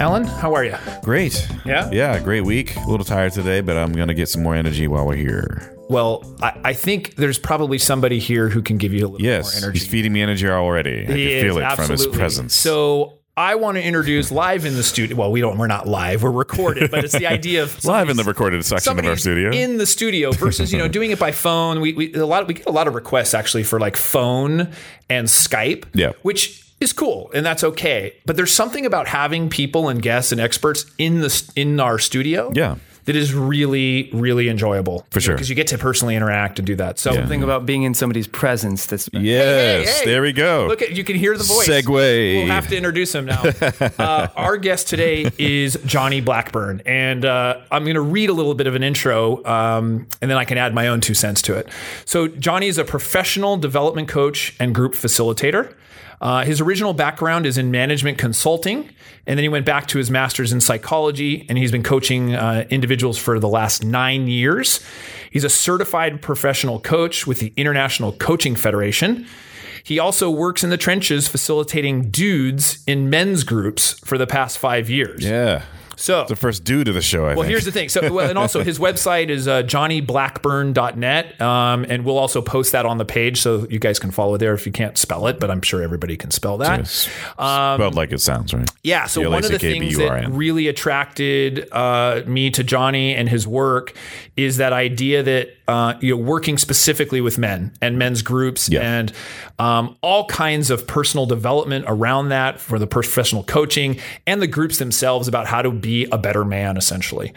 Alan, how are you? great. Yeah? Yeah, great week. A little tired today, but I'm going to get some more energy while we're here. Well, I, I think there's probably somebody here who can give you a little Yes, more energy. he's feeding me energy already. I can feel it from his presence. So I want to introduce live in the studio. Well, we don't. We're not live. We're recorded, but it's the idea of Live in the recorded section of our studio. in the studio versus you know doing it by phone. We, we a lot we get a lot of requests actually for like phone and Skype. Yeah. which is cool and that's okay. But there's something about having people and guests and experts in the in our studio. Yeah. That is really, really enjoyable For sure. because you get to personally interact and do that. So, Something about being in somebody's presence that's yes, Hey, hey, there we go. Look at you can hear the voice. Segue. We'll have to introduce him now. uh, our guest today is Johnny Blackburn, and uh, I'm going to read a little bit of an intro, um, and then I can add my own two cents to it. So Johnny is a professional development coach and group facilitator. Uh, his original background is in management consulting, and then he went back to his master's in psychology, and he's been coaching uh, individuals for the last nine years. He's a certified professional coach with the International Coaching Federation. He also works in the trenches facilitating dudes in men's groups for the past five years. Yeah. So, The first dude of the show, I well, think. here's the thing. So, well, and also his website is uh, johnnyblackburn.net. Um, and we'll also post that on the page so you guys can follow there if you can't spell it, but I'm sure everybody can spell that. Yes. Spelled like it sounds, right? Yeah. So one of the things that really attracted uh, me to Johnny and his work is that idea that uh, you know working specifically with men and men's groups Yeah. and um, all kinds of personal development around that for the professional coaching and the groups themselves about how to be a better man essentially.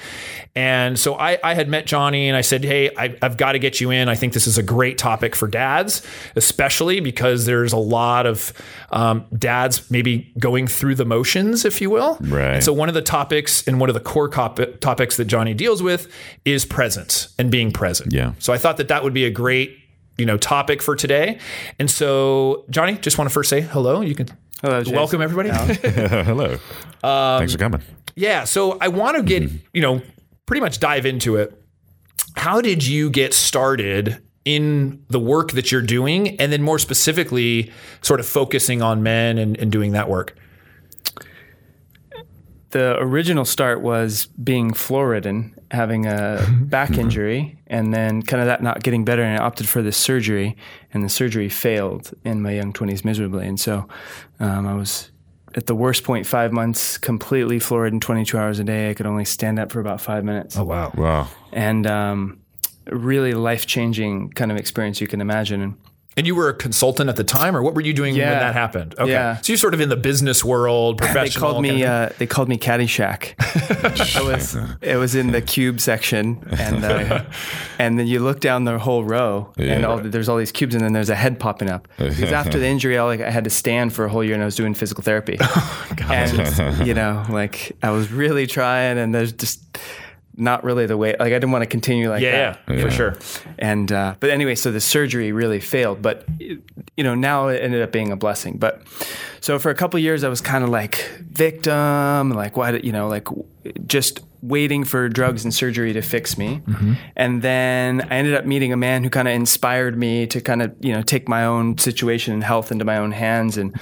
And so I, I had met Johnny and I said, hey, I, I've got to get you in. I think this is a great topic for dads, especially because there's a lot of um, dads maybe going through the motions, if you will. Right. And so one of the topics and one of the core cop- topics that Johnny deals with is presence and being present. Yeah. So I thought that that would be a great, you know, topic for today. And so Johnny, just want to first say hello. You can Hello, Jason. welcome everybody. Hello. Um, Thanks for coming. Yeah. So I want to get, you know, pretty much dive into it. How did you get started in the work that you're doing? And then more specifically, sort of focusing on men and, and doing that work? the original start was being floridden, having a back injury, and then kind of that not getting better, and I opted for this surgery, and the surgery failed in my young twenties miserably, and so um, I was at the worst point, five months, completely florid, 22 hours a day. I could only stand up for about five minutes, Oh wow. Wow. and um, really life changing kind of experience you can imagine. And you were a consultant at the time, or what were you doing when that happened? Okay. Yeah. So you're sort of in the business world, professional. they called me kind of- uh, they called me Caddyshack. I was it was in the cube section, and uh, and then you look down the whole row, and all, there's all these cubes, and then there's a head popping up. Because after the injury, I, like, I had to stand for a whole year, and I was doing physical therapy. oh, and you know, like I was really trying, and there's just not really the way. Like I didn't want to continue like yeah, that. for sure. And uh, but anyway, so the surgery really failed. But you know, now it ended up being a blessing. But so for a couple years, I was kind of like victim, like why, did- you know, like just waiting for drugs and surgery to fix me. And then I ended up meeting a man who kind of inspired me to kind of you know take my own situation and health into my own hands. And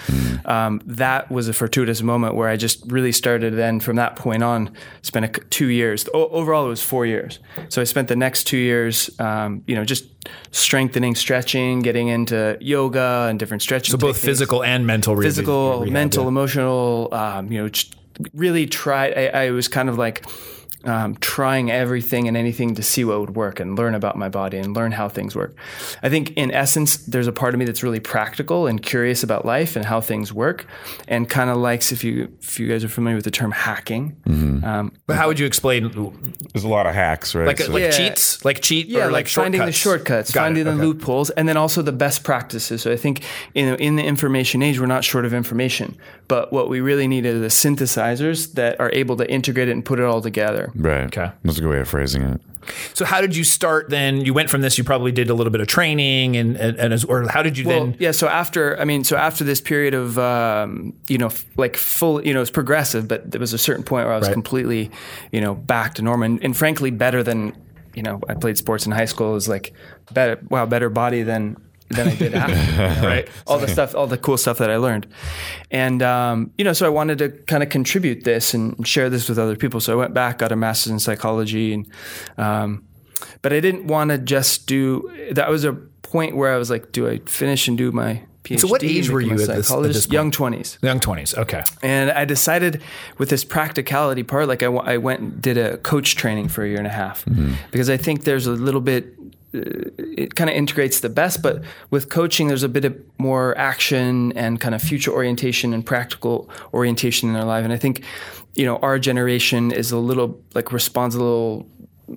um, that was a fortuitous moment where I just really started. Then from that point on, spent a two years. O- overall, it was four years. So I spent the next two years, um, you know, just strengthening, stretching, getting into yoga and different stretching. So both techniques. physical and mental. Physical, rehab, mental, yeah. emotional. Um, you know, really tried. I, I was kind of like um, trying everything and anything to see what would work and learn about my body and learn how things work. I think in essence, there's a part of me that's really practical and curious about life and how things work, and kind of likes if you if you guys are familiar with the term hacking. Um, But how would you explain, There's a lot of hacks, right? like So- like Yeah. cheats, like cheat, yeah, or like, like, finding the shortcuts? shortcuts, Got it, finding the okay. loopholes, and then also the best practices. So I think in in the information age, we're not short of information, but what we really need are the synthesizers that are able to integrate it and put it all together. Right. Okay. That's a good way of phrasing it. So how did you start then? You went from this, you probably did a little bit of training and, and, and as, or how did you Well, then? yeah. So after, I mean, so after this period of, um, you know, f- like full, you know, it's progressive, but there was a certain point where I was Right. completely, you know, back to normal, and, and frankly, better than, you know, I played sports in high school. It was like better, wow, better body than than I did after. Right. All the stuff, all the cool stuff that I learned, and um, you know, so I wanted to kind of contribute this and share this with other people. So I went back, got a master's in psychology, and um, but I didn't want to just do. That was a point where I was like, do I finish and do my PhD? So what age were you at this- at this? Young twenties. Young 20s. Okay. And I decided with this practicality part, like I went and did a coach training for a year and a half because I think there's a little bit, it kind of integrates the best, but with coaching, there's a bit of more action and kind of future orientation and practical orientation in their life. And I think, you know, our generation is a little like responds a little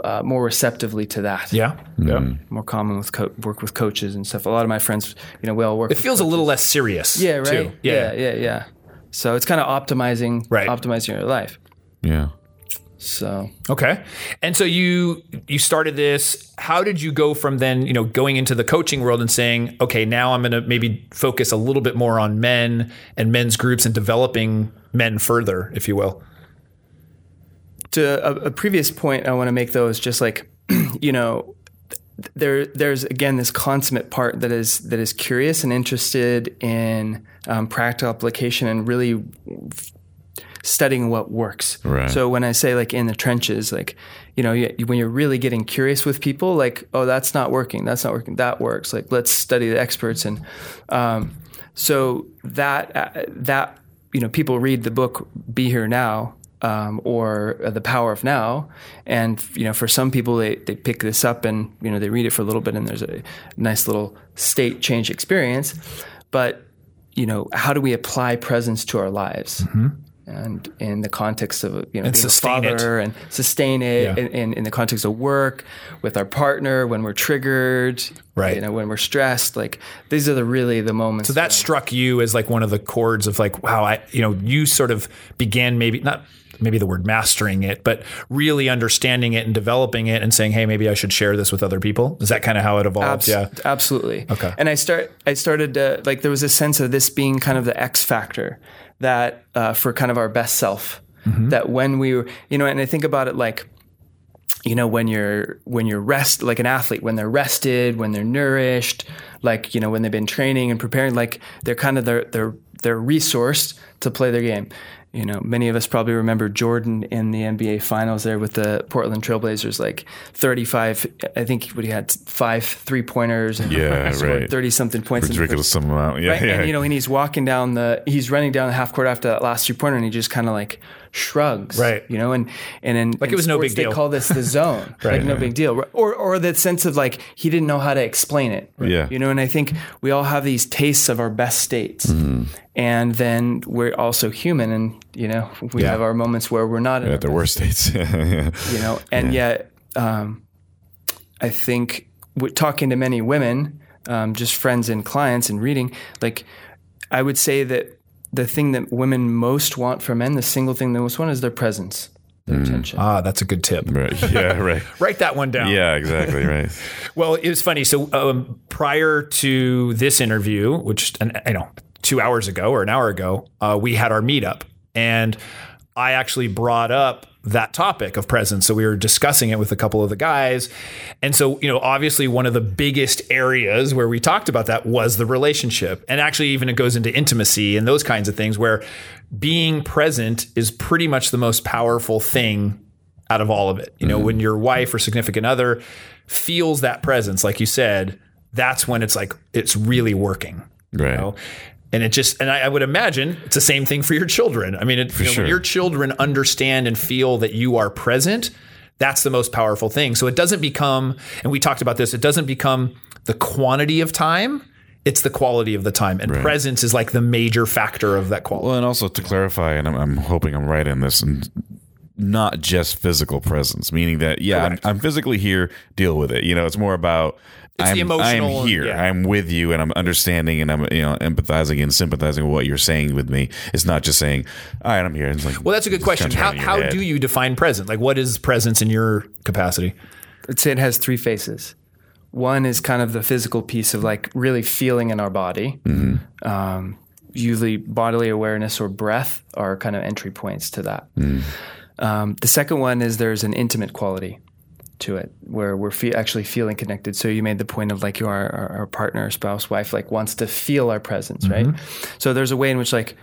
uh, more receptively to that. Yeah. Yeah. More common with co- work with coaches and stuff. A lot of my friends, you know, we all work. It feels a little less serious. Yeah, right. Too. Yeah, yeah, yeah. So it's kind of optimizing, Right. optimizing your life. Yeah. So Okay. And so you you started this. How did you go from then, you know, going into the coaching world and saying, okay, now I'm going to maybe focus a little bit more on men and men's groups and developing men further, if you will. to a, a previous point I want to make though is just like, you know, there there's again this consummate part that is that is curious and interested in um, practical application and really studying what works. Right. So when I say like in the trenches, like you know, you, when you're really getting curious with people, like oh that's not working, that's not working, that works. Like let's study the experts and um, so that uh, that you know people read the book Be Here Now um, or uh, The Power of Now, and you know for some people they they pick this up and you know they read it for a little bit and there's a nice little state change experience, but you know how do we apply presence to our lives? And in the context of you know being a sustain it. father and sustain it Yeah. in, in, in the context of work with our partner when we're triggered, Right. You know when we're stressed, like these are the really the moments. So that struck you as like one of the chords of like, wow, I, you know, you sort of began maybe not maybe the word mastering it, but really understanding it and developing it and saying, hey, maybe I should share this with other people. Is that kind of how it evolved? Abs- yeah. absolutely. Okay. And I start, I started to, like there was a sense of this being kind of the X factor that uh, for kind of our best self. Mm-hmm. That when we you know, and I think about it like, you know, when you're when you're rest like an athlete, when they're rested, when they're nourished, like you know, when they've been training and preparing, like they're kind of they're they're they're resourced to play their game. You know, many of us probably remember Jordan in the NBA Finals there with the Portland Trailblazers, like 35. I think what he had five three pointers and Yeah, right. 30 something points. Ridiculous some amount. Yeah. Right? yeah. And you know, and he's walking down the, he's running down the half court after that last three pointer, and he just kind of like shrugs, Right. You know, and and in like it was no big deal. They call this the zone, right? Like no big deal, or or that sense of like he didn't know how to explain it, Yeah. You know, and I think we all have these tastes of our best states, Mm-hmm. and then we're also human, and you know, we Yeah. have our moments where we're not in at our the worst states. you know and yet um, i think w- talking to many women um, just friends and clients and reading like i would say that the thing that women most want from men the single thing they most want is their presence their attention Ah, that's a good tip. Right. Yeah. Right. Write that one down. Yeah. Exactly. Right. Well, it was funny. So um, prior to this interview, which and, you know, two hours ago or an hour ago, uh, we had our meetup, and I actually brought up that topic of presence. So we were discussing it with a couple of the guys, and so you know, obviously, one of the biggest areas where we talked about that was the relationship, and actually, even it goes into intimacy and those kinds of things where being present is pretty much the most powerful thing out of all of it. You know, mm-hmm. when your wife or significant other feels that presence, like you said, that's when it's like it's really working. Right. You know? And it just, and I, I would imagine it's the same thing for your children. I mean, it, you know, sure. when your children understand and feel that you are present, that's the most powerful thing. So it doesn't become, and we talked about this, it doesn't become the quantity of time, it's the quality of the time. And presence is like the major factor of that quality. Well, and also to clarify, and I'm, I'm hoping I'm right in this, and not just physical presence, meaning that yeah, I'm, I'm physically here, deal with it. You know, it's more about It's I'm, the emotional. I'm here. yeah. I'm with you, and I'm understanding, and I'm you know empathizing and sympathizing with what you're saying with me. It's not just saying, "All right, I'm here." It's like, well, that's a good question. How, how head. do you define present? Like, what is presence in your capacity? I'd say it has three faces. One is kind of the physical piece of like really feeling in our body. Um, usually, bodily awareness or breath are kind of entry points to that. Um, the second one is there's an intimate quality to it where we're fe- actually feeling connected. So you made the point of like your our, our partner, spouse, wife, like wants to feel our presence, right? Mm-hmm. So there's a way in which like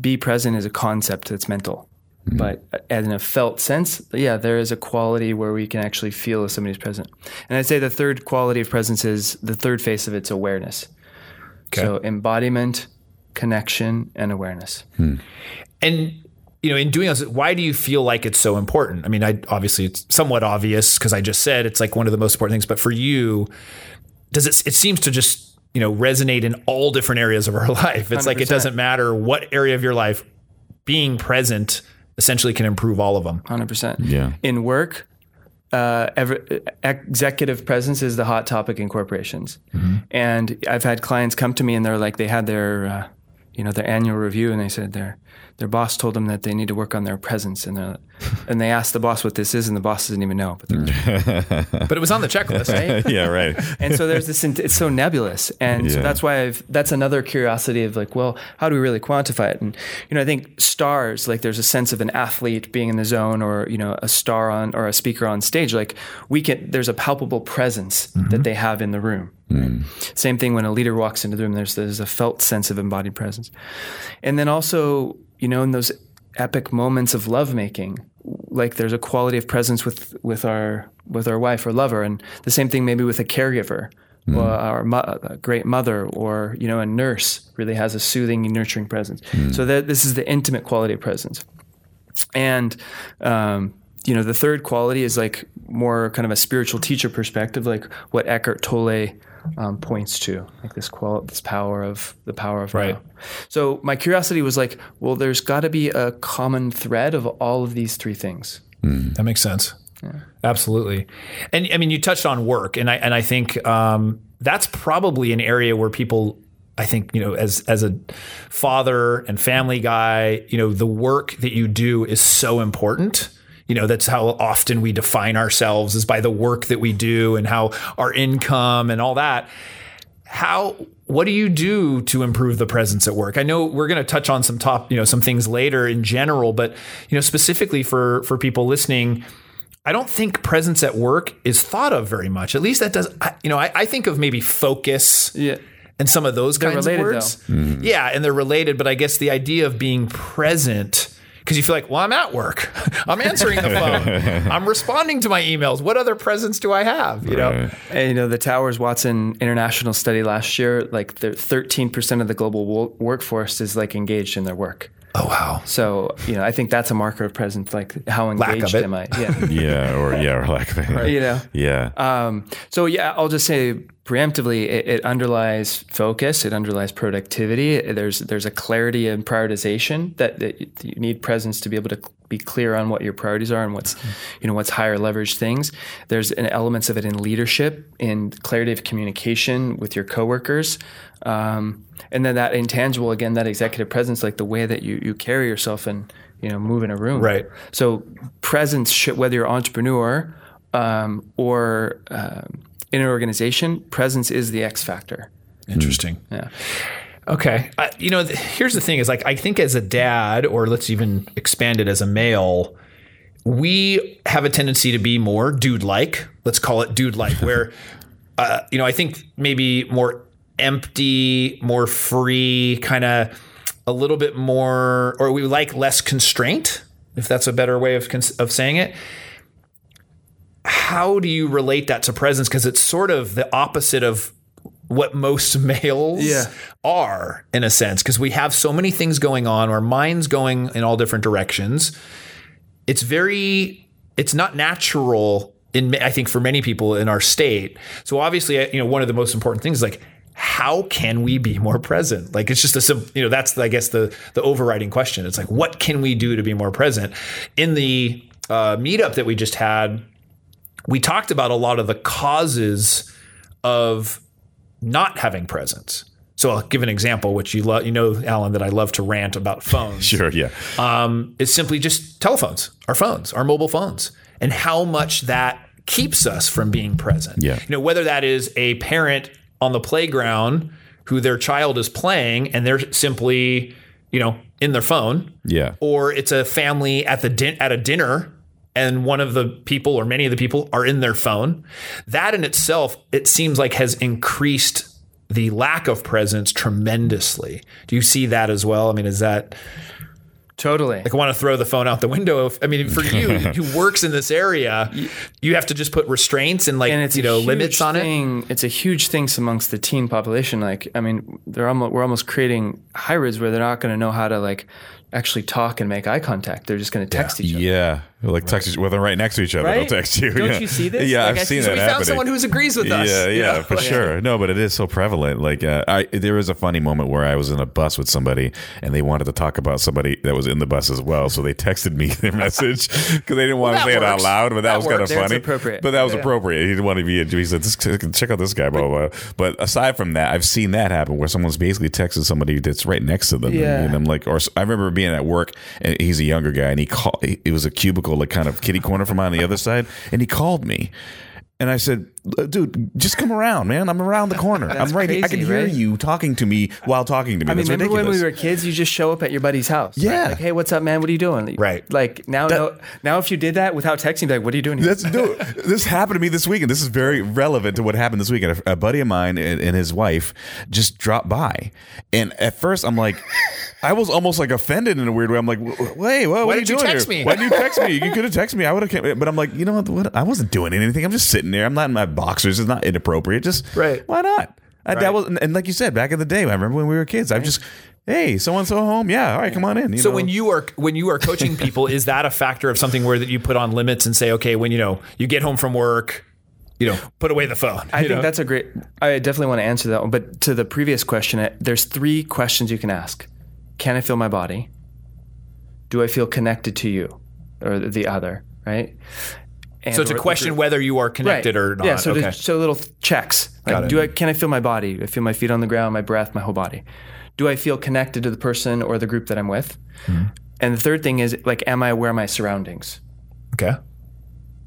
be present is a concept that's mental. Mm-hmm. But uh, in a felt sense, yeah, there is a quality where we can actually feel if somebody's present. And I'd say the third quality of presence is the third face of it's awareness. okay. So embodiment, connection, and awareness. Hmm. And you know, in doing this, why do you feel like it's so important? I mean, I obviously it's somewhat obvious because I just said it's like one of the most important things. But for you, does it? It seems to just you know resonate in all different areas of our life. It's like it doesn't matter what area of your life being present essentially can improve all of them. 100%. Yeah. In work, uh, ever, executive presence is the hot topic in corporations. And I've had clients come to me and they're like, they had their, uh, you know, their annual review and they said their, their boss told them that they need to work on their presence. And, they're- and they asked the boss what this is and the boss doesn't even know. But mm. But it was on the checklist. right? yeah, right. and so there's this it's so nebulous and so that's why I've that's another curiosity of like well how do we really quantify it and you know I think stars like there's a sense of an athlete being in the zone or you know a star on or a speaker on stage like we can there's a palpable presence mm-hmm. that they have in the room mm. same thing when a leader walks into the room there's there's a felt sense of embodied presence and then also you know in those epic moments of lovemaking like there's a quality of presence with with our with our wife or lover. And the same thing maybe with a caregiver or our mo- a great mother or you know a nurse really has a soothing and nurturing presence. So that this is the intimate quality of presence. And um, you know the third quality is like more kind of a spiritual teacher perspective like what Eckhart Tolle um, points to like this qual this power of the power of Right. now. so my curiosity was like well there's got to be a common thread of all of these three things That makes sense. Absolutely. And I mean, you touched on work, and I and I think um, that's probably an area where people, I think, you know, as as a father and family guy, you know, the work that you do is so important. You know, that's how often we define ourselves is by the work that we do and how our income and all that. How what do you do to improve the presence at work? I know we're going to touch on some top you know some things later in general but you know specifically for for people listening i don't think presence at work is thought of very much. At least that does I, you know I, I think of maybe focus yeah. and some of those kinds related, of words mm-hmm. yeah and they're related but i guess the idea of being present because you feel like well i'm at work i'm answering the phone i'm responding to my emails what other presence do i have you know Right. And, you know, the Towers Watson international study last year, like the 13% of the global wo- workforce is like engaged in their work. oh wow So, you know, I think that's a marker of presence, like how Lack of engaged it. am I? Yeah. Yeah, or yeah, or lack like that. you know? Yeah. Um, so yeah, I'll just say preemptively, it, it underlies focus, it underlies productivity. There's there's a clarity and prioritization that, that you- need presence to be able to be clear on what your priorities are and what's you know what's higher leverage things. There's an elements of it in leadership, in clarity of communication with your coworkers. Um, and then that intangible again, that executive presence, like the way that you, you carry yourself and you know move in a room. Right. So presence, should, whether you're entrepreneur um, or um, in an organization, presence is the X factor. interesting Yeah. Okay. I, you know, th- here's the thing is like, I think as a dad, or let's even expand it as a male, we have a tendency to be more dude like. Let's call it dude like, where, uh, you know, I think maybe more empty, more free, kind of a little bit more, or we like less constraint, if that's a better way of, cons- of saying it how do you relate that to presence? Because it's sort of the opposite of what most males Yeah. are in a sense. Because we have so many things going on, our minds going in all different directions. It's very, it's not natural. In I think for many people in our state. So obviously, you know, one of the most important things is like. How can we be more present? Like it's just a simple, you know, that's I guess the the overriding question. It's like, what can we do to be more present? In the uh, meetup that we just had, we talked about a lot of the causes of not having presence. So I'll give an example, which you love, you know, Alan, that I love to rant about phones. Sure, yeah. um, is simply just telephones, our phones, our mobile phones, and how much that keeps us from being present. Yeah. You know, whether that is a parent on the playground who their child is playing and they're simply, you know, in their phone, Yeah. or it's a family at the din- at a dinner and one of the people or many of the people are in their phone. That in itself, it seems like has increased the lack of presence tremendously. Do you see that as well? I mean, is that Totally. like I want to throw the phone out the window? If, I mean, for you who works in this area, you have to just put restraints and like and it's you know limits on it. thing. It's a huge thing amongst the teen population. Like, I mean, they're almost we're almost creating hybrids where they're not going to know how to like actually talk and make eye contact. They're just going to text each other. Yeah. Like text each well, they're right next to each other. Right? They'll text you. Don't yeah. you see this? Yeah, Like, I've I seen see- that we found happening. someone who agrees with us. Yeah, you yeah, know? for sure. No, but it is so prevalent. Like, uh, I there was a funny moment where I was in a bus with somebody, and they wanted to talk about somebody that was in the bus as well. So they texted me their message because they didn't want Well, to say it out loud. But that, That was kind of funny. appropriate. But that was appropriate. He didn't want to be. He said, "Check out this guy." Blah blah. blah. But aside from that, I've seen that happen where someone's basically texted somebody that's right next to them. Yeah. And I'm like, or I remember being at work, and he's a younger guy, and he called. It was a cubicle, like kind of kitty corner from on the other side, and he called me. And I said, "Dude, just come around, man. I'm around the corner. I'm right. here. I can hear right? you talking to me while talking to me. I mean, That's remember ridiculous. when we were kids? You just show up at your buddy's house. right? Yeah. Like, hey, what's up, man? What are you doing? Right. Like now, no, now if you did that without texting, like, what are you doing? Here? That's dude, this happened to me this weekend. this is very relevant to what happened this weekend. A, a buddy of mine and, and his wife just dropped by, and at first I'm like, I was almost like offended in a weird way. I'm like, wait, what, what are did you you doing text here? me? Why did you text me? You could have texted me. I would have. But I'm like, you know what, what? I wasn't doing anything. I'm just sitting there. I'm not in my boxers. It's not inappropriate. Just Right. Why not? I, Right. That was, and like you said, back in the day, I remember when we were kids. I was just, hey, so and so home. Yeah, all right, come on in. You So know? when you are when you are coaching people, is that a factor of something where that you put on limits and say, okay, when you know you get home from work, you know, put away the phone. I think know? that's a great. I definitely want to answer that one. But to the previous question, eh, there's three questions you can ask: Can I feel my body? Do I feel connected to you, or the other? Right. And so it's a question whether you are connected Right. or not. Yeah. So okay. so little checks. Got Like, it. do I can I feel my body? I feel my feet on the ground, my breath, my whole body? Do I feel connected to the person or the group that I'm with? Hmm. And the third thing is like, am I aware of my surroundings? okay.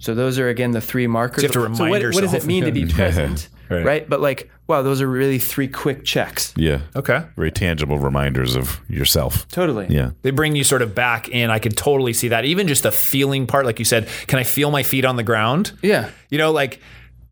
So those are again the three markers. you have to so remind what, what does it mean to be present? Right. right. But like, wow, those are really three quick checks. yeah, Okay. very tangible reminders of yourself. Totally. Yeah. They bring you sort of back in. I could totally see that. Even just the feeling part, like you said, can I feel my feet on the ground? Yeah. You know, like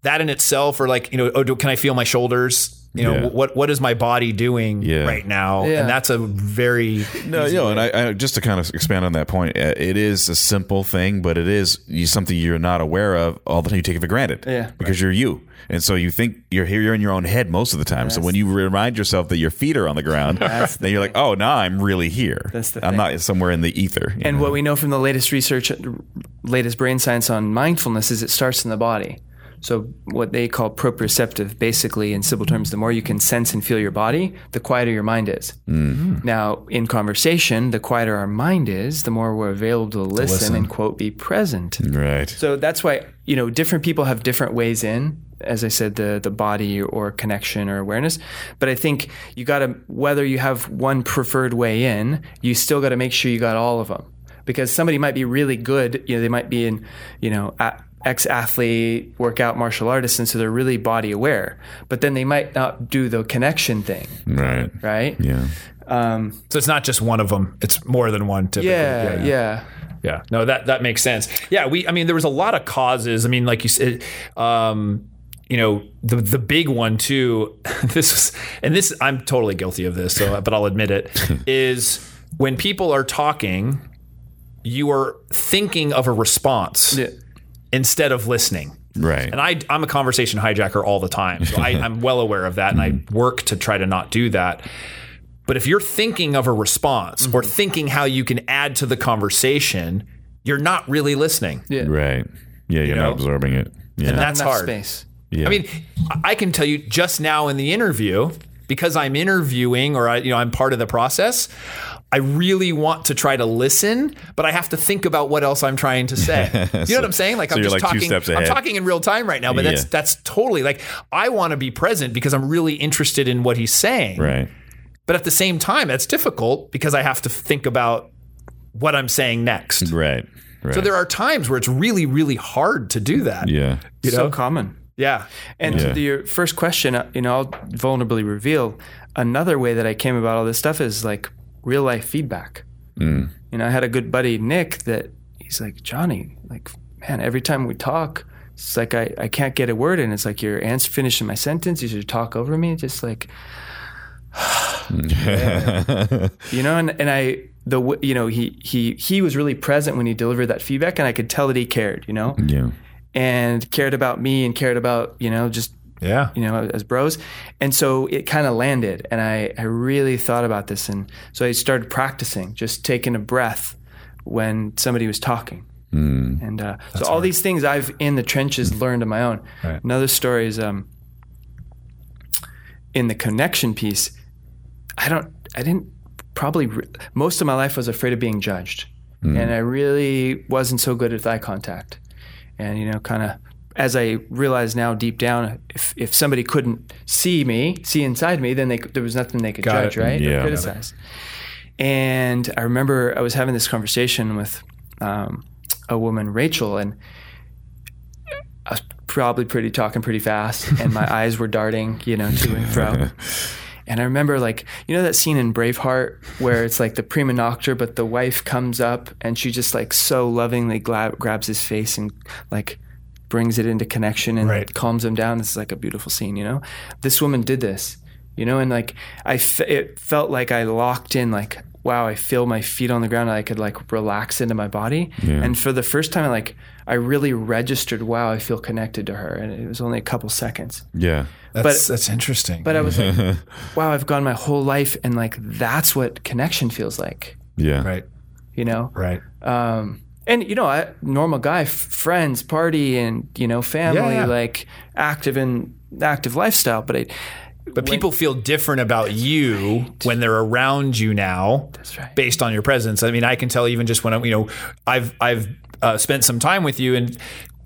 that in itself, or like, you know, oh, do, can I feel my shoulders? You know, Yeah. what what is my body doing Yeah. right now? Yeah. And that's a very No, you know, and I, I just to kind of expand on that point, uh, it is a simple thing, but it is something you're not aware of all the time. You take it for granted, Yeah. because you're you, and so you think you're here. You're in your own head most of the time. so when you remind yourself that your feet are on the ground, then you're like, oh, now I'm really here. That's the I'm thing. not somewhere in the ether. And know? what we know from the latest research, latest brain science on mindfulness is it starts in the body. So what they call proprioceptive, basically in simple terms, the more you can sense and feel your body, the quieter your mind is. Mm-hmm. Now, in conversation, the quieter our mind is, the more we're available to listen, and quote be present. right? So that's why you know different people have different ways in. As I said, the the body or connection or awareness. But I think you got to whether you have one preferred way in, you still got to make sure you got all of them because somebody might be really good. You know, they might be in you know. Ex athlete, workout martial artist, and so they're really body aware. But then they might not do the connection thing, Right. right? Yeah. Um, so it's not just one of them. It's more than one typically. yeah, yeah. Yeah, no, that that makes sense. Yeah, we. I mean, there was a lot of causes. I mean, like you said, um, you know, the the big one too. This was, and this I'm totally guilty of this. So, but I'll admit it is when people are talking, you are thinking of a response Yeah. Instead of listening. Right. And I, I'm a conversation hijacker all the time. So I, I'm well aware of that and I mm-hmm. work to try to not do that. But if you're thinking of a response or mm-hmm. thinking how you can add to the conversation, you're not really listening. Yeah. right. Yeah. You're know? not absorbing it. Yeah. And that's hard. Space. yeah. I mean, I can tell you just now in the interview, because I'm interviewing or I, you know, I'm part of the process, I really want to try to listen, but I have to think about what else I'm trying to say. You know what I'm saying? Like so I'm just like two talking. steps I'm talking in real time right now, but that's Yeah. that's totally like I want to be present because I'm really interested in what he's saying. Right. But at the same time, that's difficult because I have to think about what I'm saying next. Right. Right. So there are times where it's really, really hard to do that. yeah. You so common. Yeah. And Yeah. to your first question, uh, you know, I'll vulnerably reveal another way that I came about all this stuff is like real life feedback. Mm. You know, I had a good buddy, Nick, that he's like, Johnny, like, man, every time we talk, it's like I, I can't get a word in. It's like you're ans- finishing my sentence. You should talk over me. Just like, you know, and, and I, the, you know, he, he, he was really present when he delivered that feedback and I could tell that he cared, you know, Yeah. and cared about me and cared about, you know, just Yeah. you know, as bros. And so it kind of landed. And I, I really thought about this. And so I started practicing, just taking a breath when somebody was talking. And uh, so all these things I've in the trenches learned on my own. Right. Another story is um, in the connection piece. I don't, I didn't probably, re- most of my life was afraid of being judged. And I really wasn't so good at eye contact. And, you know, kind of as I realize now deep down, if, if somebody couldn't see me, see inside me, then they, there was nothing they could Got judge, it. right? Yeah. Or criticize. And I remember I was having this conversation with um, a woman, Rachel, and I was probably pretty talking pretty fast, and my eyes were darting, you know, to and fro. And I remember, like, you know, that scene in Braveheart where it's like the prima nocta, but the wife comes up and she just like so lovingly grabs his face and like brings it into connection and Right. calms him down. This is like a beautiful scene, you know. This woman did this, you know, and like I, f- it felt like I locked in, like, wow, I feel my feet on the ground. and I could like relax into my body, Yeah. and for the first time, like I really registered, wow, I feel connected to her, and it was only a couple seconds. Yeah. That's that's interesting. But I was like, wow, I've gone my whole life, and like that's what connection feels like, Yeah. right. you know. Right. Um, and you know, I normal guy, f- friends, party, and you know, family, Yeah, yeah. like active and active lifestyle. But I, But people feel different about you when they're around you now. That's right. Based on your presence. I mean, I can tell even just when I'm, you know, I've I've uh, spent some time with you and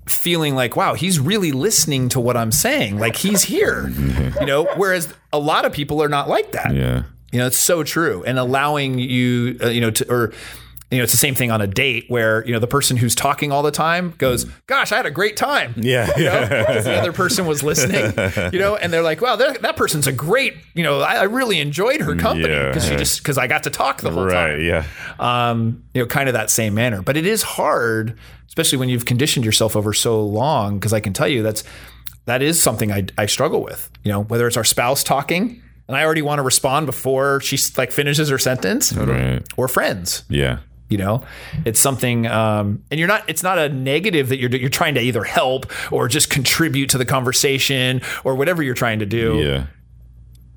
feeling like, wow, he's really listening to what I'm saying. Like he's here. you know, whereas a lot of people are not like that. Yeah. You know, it's so true. And allowing you, uh, you know, to, or, you know, it's the same thing on a date where, you know, the person who's talking all the time goes, gosh, I had a great time. Yeah. You know, because the other person was listening, you know, and they're like, wow, that that person's a great, you know, I, I really enjoyed her company Yeah. because she just, because I got to talk the whole Right. time. Yeah. Um, you know, kind of that same manner. But it is hard, especially when you've conditioned yourself over so long, because I can tell you that's, that is something I, I struggle with, you know, whether it's our spouse talking and I already want to respond before she like finishes her sentence Right. or friends Yeah. You know it's something um, and you're not it's not a negative that you're you're trying to either help or just contribute to the conversation or whatever you're trying to do Yeah.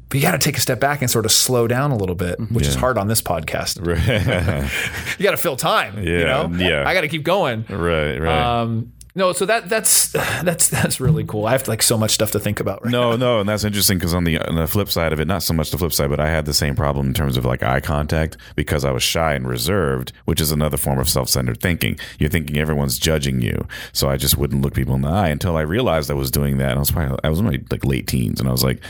but you got to take a step back and sort of slow down a little bit which is hard on this podcast you got to fill time you Yeah, know yeah. i got to keep going right. Right. um, no so that that's that's that's really cool i have like so much stuff to think about right now. No, no, and that's interesting because on the on the flip side of it, not so much the flip side, but I had the same problem in terms of like eye contact because I was shy and reserved, which is another form of self-centered thinking. You're thinking everyone's judging you, so I just wouldn't look people in the eye until I realized I was doing that. And I was probably I was in my like late teens, and I was like.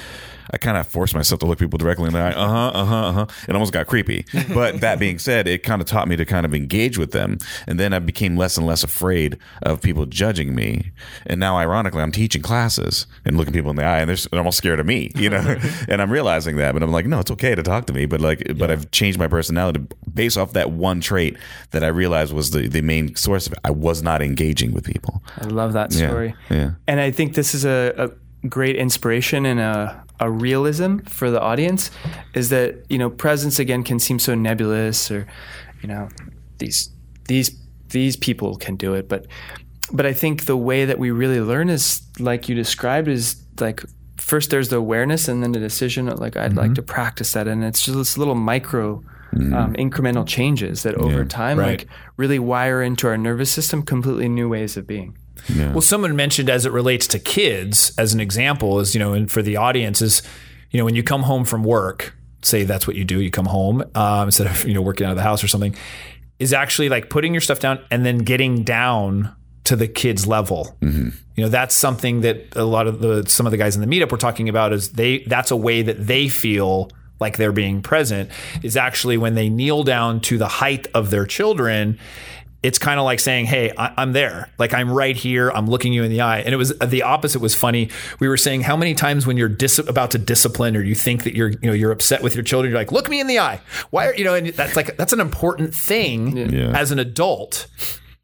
I kind of forced myself to look people directly in the eye. Uh huh, uh huh, uh huh. It almost got creepy. But that being said, it kind of taught me to kind of engage with them. And then I became less and less afraid of people judging me. And now, ironically, I'm teaching classes and looking people in the eye, and they're, they're almost scared of me, you know? and I'm realizing that. But I'm like, no, it's okay to talk to me. But like, but I've changed my personality based off that one trait that I realized was the, the main source of it. I was not engaging with people. I love that Yeah, story. yeah. And I think this is a, a great inspiration and a, a realism for the audience is that, you know, presence again can seem so nebulous or, you know, these these these people can do it. But but I think the way that we really learn is like you described is like first there's the awareness and then the decision like I'd like to practice that and it's just this little micro um, incremental changes that over time Right. like really wire into our nervous system completely new ways of being. Well, someone mentioned as it relates to kids, as an example, is you know, and for the audience is, you know, when you come home from work, say that's what you do. You come home um, instead of you know working out of the house or something. Is actually like putting your stuff down and then getting down to the kids level. You know, that's something that a lot of the some of the guys in the meetup were talking about is they that's a way that they feel like they're being present is actually when they kneel down to the height of their children it's kind of like saying, "Hey, I, am there. Like I'm right here. I'm looking you in the eye." And it was the opposite. Was funny. We were saying how many times when you're dis- about to discipline or you think that you're, you know, you're upset with your children, you're like, "Look me in the eye." Why are you know? And that's like that's an important thing Yeah. as an adult.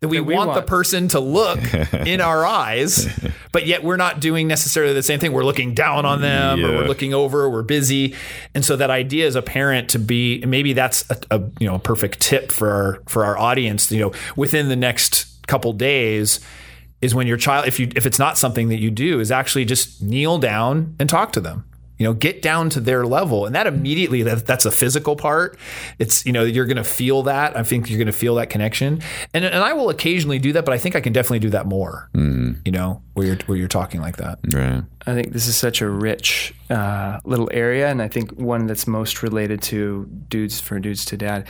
That we, we want, the person to look in our eyes, but yet we're not doing necessarily the same thing. We're looking down on them, or we're looking over, we're busy, and so that idea as a parent to be maybe that's a, a you know a perfect tip for our for our audience. You know, within the next couple days is when your child, if you if it's not something that you do, is actually just kneel down and talk to them. You know, get down to their level, and that immediately that, that's a physical part. It's you know you're going to feel that. I think you're going to feel that connection, and and I will occasionally do that, but I think I can definitely do that more. You know, where you're where you're talking like that. Right. I think this is such a rich uh, little area, and I think one that's most related to dudes for dudes to dad.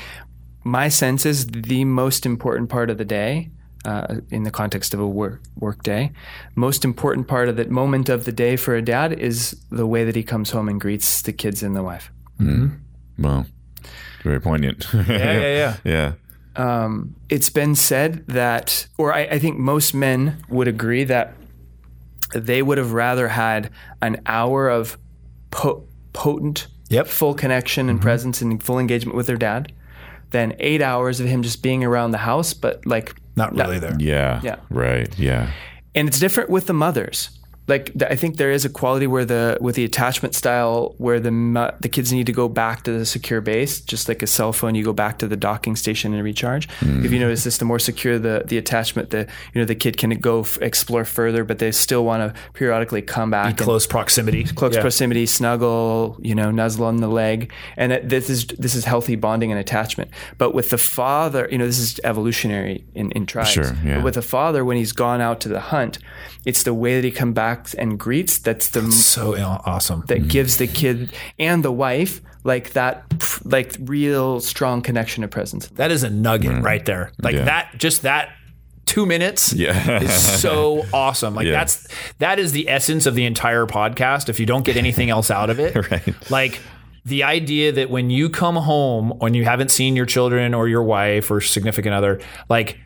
My sense is the most important part of the day, uh, in the context of a work work day, most important part of that moment of the day for a dad is the way that he comes home and greets the kids and the wife. Well, very poignant. Yeah, yeah, yeah. yeah. um, it's been said that, or I, I think most men would agree that they would have rather had an hour of po- potent, Yep. full connection and presence and full engagement with their dad than eight hours of him just being around the house, but like Not really there. Yeah. Yeah. Right. Yeah. and it's different with the mothers. Like I think there is a quality where the with the attachment style where the the kids need to go back to the secure base, just like a cell phone, you go back to the docking station and recharge. If you mm. notice this, the more secure the the attachment, the you know the kid can go f- explore further, but they still want to periodically come back. and- Close proximity. close Yeah. proximity, snuggle, you know, nuzzle on the leg, and it, this is this is healthy bonding and attachment. But with the father, you know, this is evolutionary in, in tribes. Sure, yeah. But with the father, when he's gone out to the hunt, it's the way that he comes back and greets that's the So awesome. that mm-hmm. gives the kid and the wife like that like real strong connection of presence. That is a nugget mm. right there. Like Yeah. that, just that two minutes Yeah. is so awesome. Like Yeah. that's that is the essence of the entire podcast. If you don't get anything else out of it, Right. like the idea that when you come home, when you haven't seen your children or your wife or significant other, like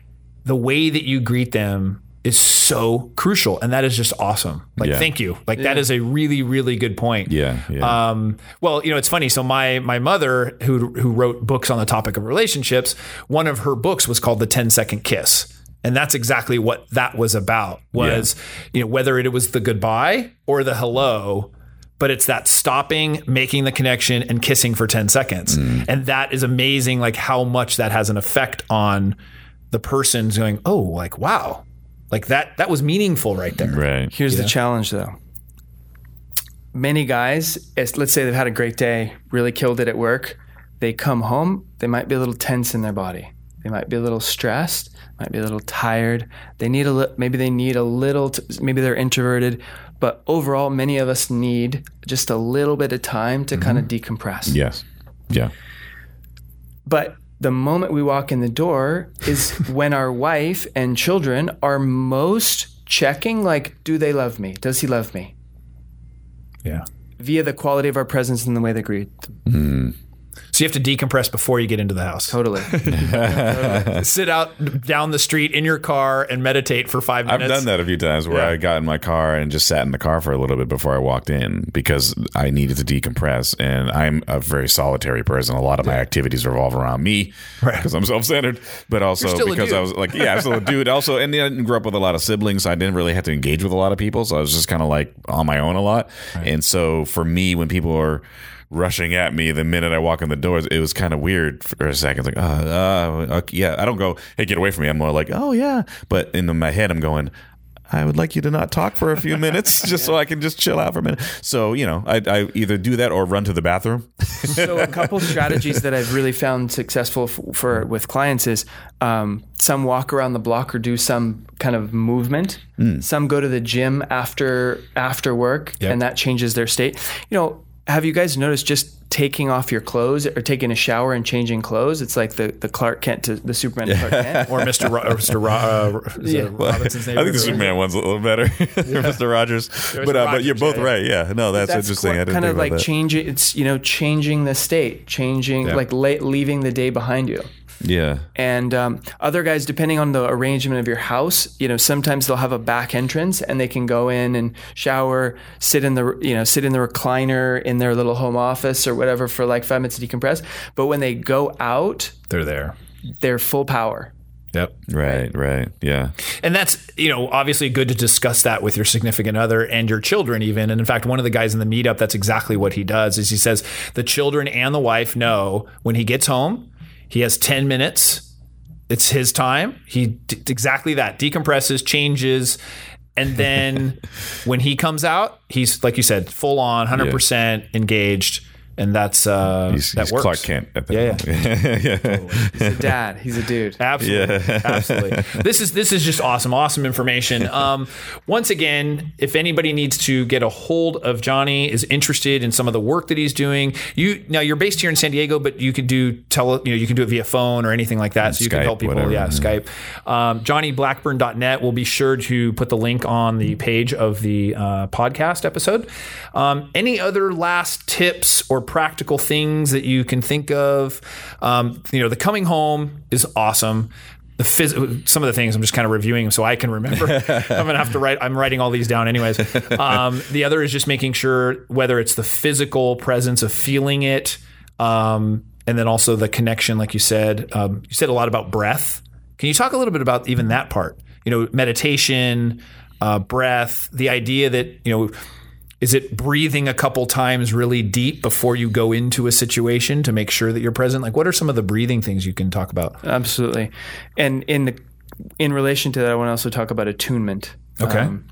the way that you greet them is so crucial, and that is just awesome. Like, Yeah. thank you. Like that is a really, really good point. Yeah. Yeah. Um, well, you know, it's funny. So my my mother, who who wrote books on the topic of relationships, one of her books was called The 10 Second Kiss. And that's exactly what that was about. Was you know whether it was the goodbye or the hello, but it's that stopping, making the connection, and kissing for 10 seconds. And that is amazing, like how much that has an effect on the person's going, oh, like wow, like that that was meaningful right there. right. Here's the challenge though. Many guys, let's say they've had a great day, really killed it at work. They come home, they might be a little tense in their body. They might be a little stressed, might be a little tired. They need a li- maybe they need a little t- maybe they're introverted, but overall many of us need just a little bit of time to mm-hmm. kind of decompress. Yes. Yeah. But the moment we walk in the door is when our wife and children are most checking like do they love me? Does he love me? Yeah. via the quality of our presence and the way they greet. Hmm. So you have to decompress before you get into the house. Totally. Sit out down the street in your car and meditate for five minutes. I've done that a few times where Yeah. I got in my car and just sat in the car for a little bit before I walked in because I needed to decompress. And I'm a very solitary person. A lot of my activities revolve around me Right. because I'm self-centered, but also because. I was like, yeah, I'm still a dude. Also, and I didn't grow up with a lot of siblings, so I didn't really have to engage with a lot of people. So I was just kind of like on my own a lot. And so for me, when people are rushing at me the minute I walk in the doors, it was kind of weird for a second. Like, uh, uh, yeah, I don't go, hey, get away from me. I'm more like, oh yeah, but in my head, I'm going. I would like you to not talk for a few minutes just so I can just chill out for a minute. So, you know, I, I either do that or run to the bathroom. so a couple strategies that I've really found successful f- for with clients is um, some walk around the block or do some kind of movement. Some go to the gym after after work, Yep. and that changes their state. You know, have you guys noticed just taking off your clothes or taking a shower and changing clothes. It's like the, the Clark Kent to the Superman to Clark Kent. or Mr. Ro- or Mr. Ro- uh, Yeah. Robinson's name? I think the Superman one's a little better, Mr. Rogers. But uh, but you're both yeah, right. Yeah, no, that's, interesting. I didn't kind of like that. changing. It's you know changing the state, changing Yeah. like la- leaving the day behind you. Yeah, And um, other guys, depending on the arrangement of your house, you know, sometimes they'll have a back entrance and they can go in and shower, sit in the, you know, sit in the recliner in their little home office or whatever for like five minutes to decompress. But when they go out, They're there. they're full power. Yep. right, right, yeah, And that's, you know, obviously good to discuss that with your significant other and your children even. And in fact, one of the guys in the meetup, that's exactly what he does is he says the children and the wife know when he gets home, he has 10 minutes. It's his time. He d- exactly that decompresses, changes, and then when he comes out, he's like you said, full on, 100% engaged. And that's uh he's, that he's works. Clark Kent. At that Yeah, point. He's a dad. He's a dude. Absolutely, absolutely. This is this is just awesome, awesome information. Um, once again, if anybody needs to get a hold of Johnny, is interested in some of the work that he's doing, you now you're based here in San Diego, but you can do tele, you know, you can do it via phone or anything like that. So you can help people. whatever, yeah, yeah. Skype. Um, JohnnyBlackburn.net. We'll be sure to put the link on the page of the uh, podcast episode. Um, any other last tips or practical things that you can think of? Um, you know, the coming home is awesome. The phys- some of the things I'm just kind of reviewing so I can remember. I'm gonna have to write. I'm writing all these down anyways. Um, the other is just making sure whether it's the physical presence of feeling it, um, and then also the connection, like you said. Um, you said a lot about breath. Can you talk a little bit about even that part? You know, meditation, uh, breath, the idea that, you know, is it breathing a couple times really deep before you go into a situation to make sure that you're present? Like, what are some of the breathing things you can talk about? Absolutely. And in the in relation to that, I want to also talk about attunement. Okay. Um,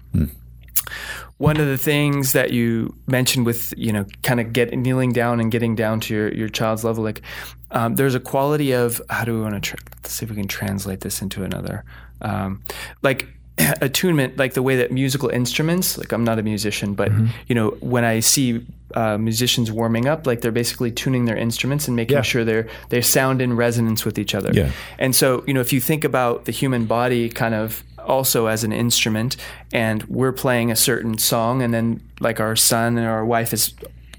one of the things that you mentioned with you know kind of get kneeling down and getting down to your, your child's level like um, there's a quality of how do we want to tra- let's see if we can translate this into another um, like attunement like the way that musical instruments like i'm not a musician but you know when i see uh, musicians warming up like they're basically tuning their instruments and making Yeah. sure they're they sound in resonance with each other Yeah. and so, you know, if you think about the human body kind of also as an instrument, and we're playing a certain song, and then like our son or our wife is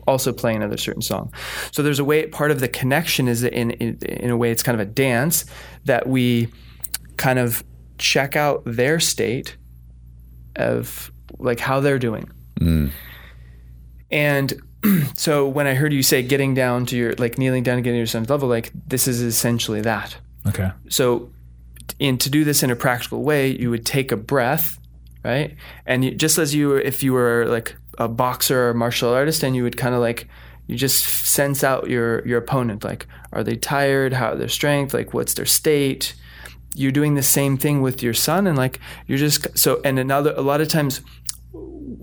also playing another certain song. So there's a way. Part of the connection is that in in, in a way it's kind of a dance that we kind of check out their state of like how they're doing. Mm. And so when I heard you say getting down to your like kneeling down and getting to your son's level, like this is essentially that. Okay. So, in to do this in a practical way, you would take a breath, right? And you, just as you were, if you were like a boxer or martial artist, and you would kind of like you just sense out your your opponent, like are they tired? How are their strength? Like what's their state? You're doing the same thing with your son, and like you're just so. And another, a lot of times,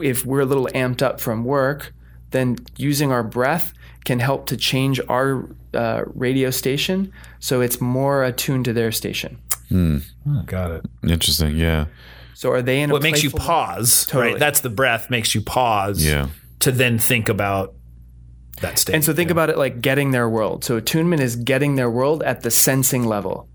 if we're a little amped up from work, then using our breath can help to change our uh, radio station so it's more attuned to their station. got it. Interesting. Yeah. So are they in a What makes you pause, Totally. right? That's the breath makes you pause Yeah. to then think about that state. And so think about it like getting their world. So attunement is getting their world at the sensing level,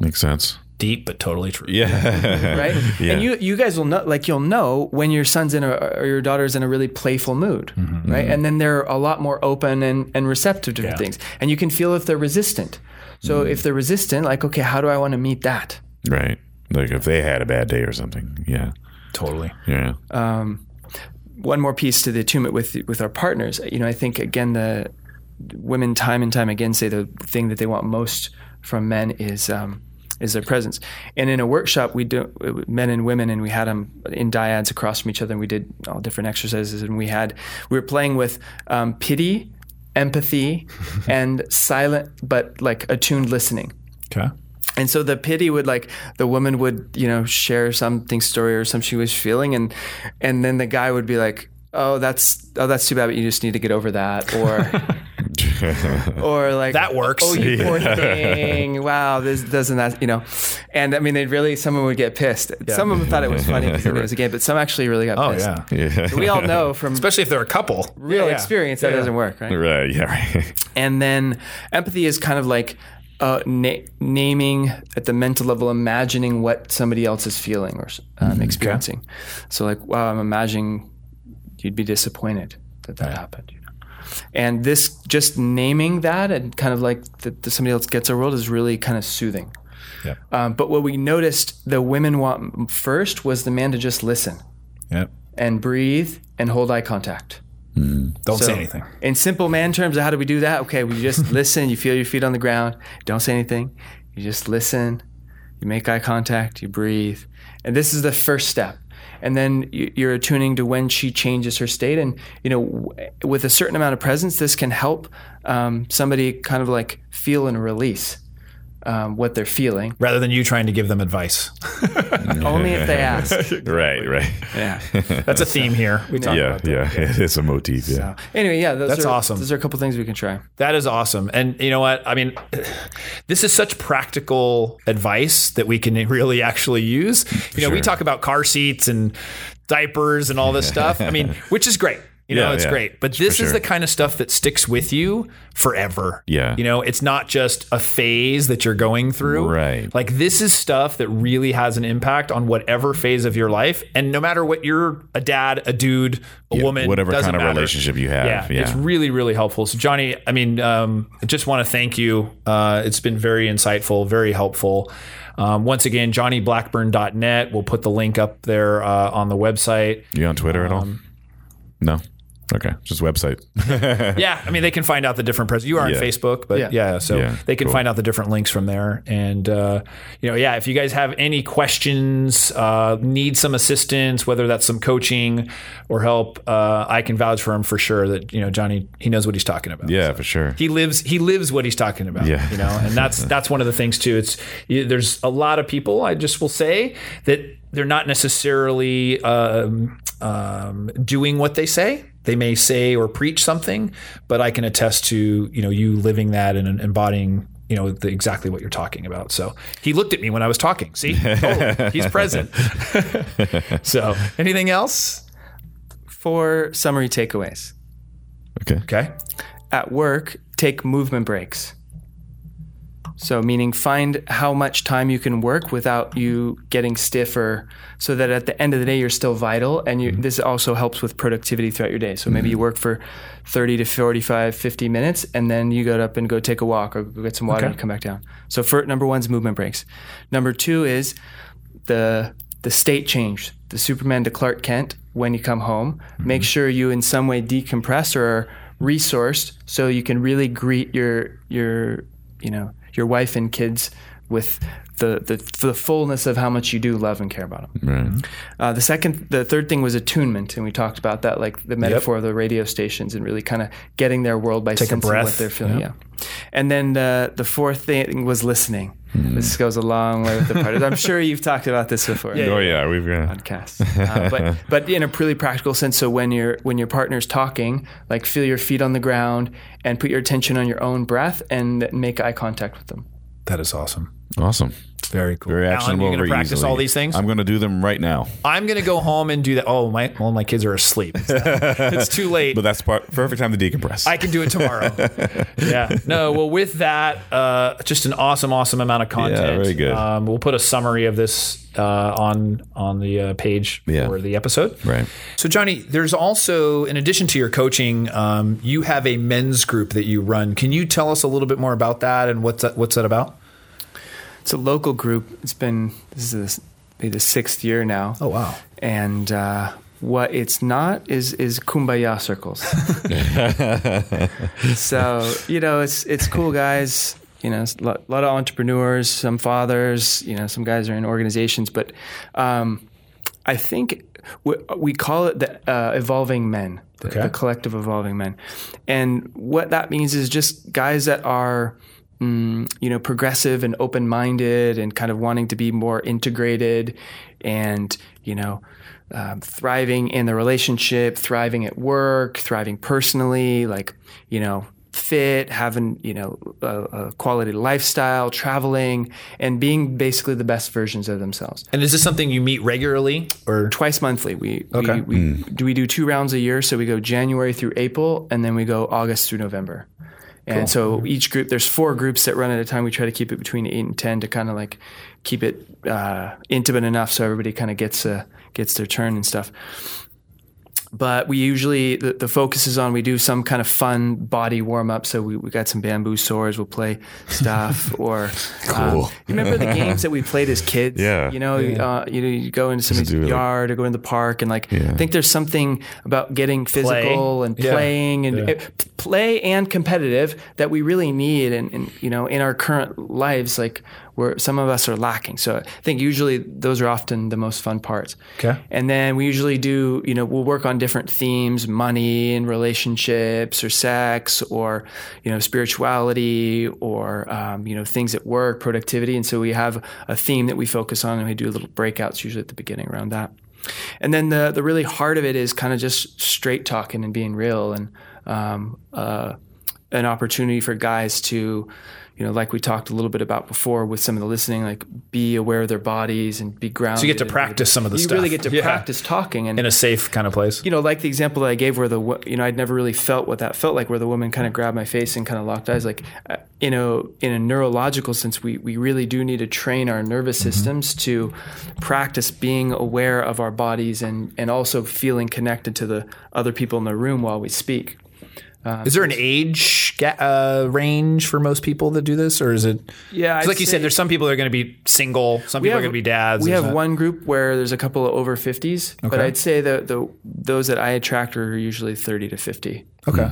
Makes sense. deep but totally true. Yeah. right? Yeah. And you you guys will know like you'll know when your son's in a or your daughter's in a really playful mood, right? And then they're a lot more open and and receptive to Yeah. things. And you can feel if they're resistant. So if they're resistant, like okay, how do I want to meet that? right. Like if they had a bad day or something. Yeah. Totally. Yeah. Um, one more piece to the attunement with with our partners. You know, I think again the women time and time again say the thing that they want most from men is um, is their presence. And in a workshop, we do men and women, and we had them in dyads across from each other, and we did all different exercises, and we had we were playing with um, pity, empathy, and silent but like attuned listening. Okay. And so the pity would like the woman would you know share something story or something she was feeling, and and then the guy would be like, oh that's oh that's too bad, but you just need to get over that, or or like That works. Oh, you poor thing! Wow, this doesn't that you know? And I mean, they really someone would get pissed. Some of them thought it was funny because it was a game, but some actually really got Oh pissed. yeah. Yeah. So we all know from Especially if they're a couple. real Yeah, yeah. experience that Yeah. doesn't work, right? Right. Yeah. Right. And then empathy is kind of like uh, na- naming at the mental level, imagining what somebody else is feeling or um, experiencing. So, like, wow, I'm imagining you'd be disappointed that that happened. You know? And this, just naming that and kind of like that somebody else gets our world is really kind of soothing. Yep. Um, but what we noticed the women want first was the man to just listen Yep. and breathe and hold eye contact. Don't So, say anything. In simple man terms, how do we do that? Okay, we just listen. You feel your feet on the ground. Don't say anything. You just listen. You make eye contact. You breathe. And this is the first step. And then you- you're attuning to when she changes her state. And, you know, with a certain amount of presence, this can help um, somebody kind of like feel and release um, what they're feeling, Rather than you trying to give them advice. only if they ask. right. Right. Yeah. That's a theme here. We talk Yeah. about that. Yeah. It is a motif. Yeah. So, anyway, yeah, those That's are, awesome. Those are a couple things we can try. That is awesome. And you know what? I mean, this is such practical advice that we can really actually use. You know, we talk about car seats and diapers and all this stuff. I mean, which is great. You know, Yeah, it's yeah. great. But this is the kind of stuff that sticks with you forever. Yeah. You know, it's not just a phase that you're going through. Right. Like this is stuff that really has an impact on whatever phase of your life. And no matter what you're a dad, a dude, a woman, whatever kind of matter. relationship you have. Yeah, Yeah. it's really, really helpful. So, Johnny, I mean, um, I just want to thank you. Uh, it's been very insightful, very helpful. Um, once again, johnnyblackburn.net. We'll put the link up there uh, on the website. you on Twitter at all? Um, No. Okay. Just website. yeah, I mean, they can find out the different pres. You are on Facebook, but yeah, Yeah. so Yeah, they can cool. find out the different links from there. And uh, you know, yeah, if you guys have any questions, uh, need some assistance, whether that's some coaching or help, uh, I can vouch for him for sure. That you know, Johnny, he knows what he's talking about. yeah, for sure. he lives he lives what he's talking about Yeah. you know and that's that's one of the things too it's you- there's a lot of people i just will say that they're not necessarily um, um, doing what they say they may say or preach something but i can attest to you know you living that and embodying you know the, exactly what you're talking about so he looked at me when i was talking see totally. he's present so anything else Four summary takeaways. Okay. okay at work, take movement breaks. So, meaning find how much time you can work without you getting stiffer, so that at the end of the day you're still vital. And you, mm-hmm. this also helps with productivity throughout your day. So maybe you mm-hmm. work for 30 to 45, 50 minutes, and then you go up and go take a walk or go get some water Okay. and come back down. So, for number one is movement breaks. Number two is the the state change, the Superman to Clark Kent when you come home. Mm-hmm. Make sure you in some way decompress or are resourced so you can really greet your your you know your wife and kids with the the, the fullness of how much you do love and care about them. Right. Uh, the second, the third thing was attunement, and we talked about that, like the metaphor of the radio stations, and really kind of getting their world by Take sensing what they're feeling. Yep. Yeah, and then uh, the fourth thing was listening. This goes a long way with the part. I'm sure you've talked about this before. Oh yeah, we've got. Podcasts, uh, but but in a really practical sense. So when your when your partner's talking, like feel your feet on the ground and put your attention on your own breath and make eye contact with them. that is awesome Awesome. very cool Very Alan, you're gonna practice easily. all these things I'm going to do them right now. I'm gonna go home and do that. Oh, my well, my kids are asleep. It's, it's too late. But that's part perfect time to decompress. I can do it tomorrow. yeah. No. Well, with that, uh, just an awesome, awesome amount of content. Yeah, very good. Um, we'll put a summary of this uh, on on the uh, page Yeah. for the episode. right. So, Johnny, there's also, in addition to your coaching, um, you have a men's group that you run. Can you tell us a little bit more about that and what's that, what's that about? It's a local group. It's been this is maybe the sixth year now. Oh, wow. And uh, what it's not is is kumbaya circles. so you know, it's it's cool guys. You know, a lot, lot of entrepreneurs, some fathers. You know, some guys are in organizations, but um, I think we, we call it the uh, evolving men, the, Okay. the collective evolving men, and what that means is just guys that are mm, you know, progressive and open minded and kind of wanting to be more integrated and, you know, um, thriving in the relationship, thriving at work, thriving personally, like, you know, fit, having you know a, a quality lifestyle, traveling, and being basically the best versions of themselves. And is this something you meet regularly or? Twice monthly, we Okay. we, we do we do two rounds a year. So we go January through April, and then we go August through November. And so each group, there's four groups that run at a time. We try to keep it between eight and ten to kind of like keep it uh, intimate enough so everybody kind of gets uh, gets their turn and stuff. But we usually the, the focus is on we do some kind of fun body warm up. So we, we got some bamboo swords. We'll play stuff or um, Cool. you remember the games that we played as kids? Yeah. You know, uh, you know, you go into somebody's do like- yard or go in the park and like Yeah. I think there's something about getting physical and Yeah. playing and Yeah. uh, play and competitive that we really need and, and you know in our current lives like where some of us are lacking. So I think usually those are often the most fun parts. Okay. And then we usually do, you know, we'll work on different themes, money and relationships or sex or, you know, spirituality or, um, you know, things at work, productivity. And so we have a theme that we focus on and we do little breakouts usually at the beginning around that. And then the, the really heart of it is kind of just straight talking and being real and um, uh, an opportunity for guys to, you know, like we talked a little bit about before with some of the listening, like be aware of their bodies and be grounded. So you get to practice some of the you stuff. You really get to Yeah. practice talking and in a safe kind of place. you know, like the example that I gave where the, you know, I'd never really felt what that felt like where the woman kind of grabbed my face and kind of locked eyes. Like, uh, you know, in a neurological sense, we, we really do need to train our nervous Mm-hmm. systems to practice being aware of our bodies and, and also feeling connected to the other people in the room while we speak. Is there an age ga- uh, range for most people that do this, or is it? Yeah, 'cause I'd like you said, there's some people that are going to be single, some people are going to be dads. We have that- one group where there's a couple of over 50s, but I'd say that the those that I attract are usually 30 to 50. Okay,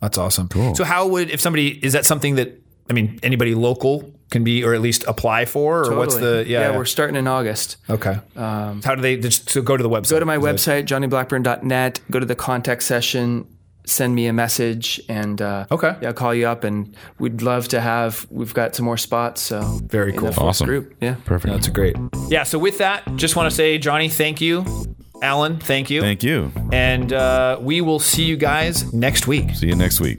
that's awesome. Cool. So how would if somebody is that something that I mean anybody local can be or at least apply for, or what's the Totally. yeah? we're starting in August. okay. how do they just so go to the website? Go to my website, johnnyblackburn.net, go to the contact session, send me a message, and uh, Okay. yeah, I'll call you up. And we'd love to have, we've got some more spots. So Very in cool. the Awesome. group. Yeah. Perfect. That's great. Yeah. So with that, just want to say, Johnny, thank you. Alan, thank you. Thank you. And uh, we will see you guys next week. See you next week.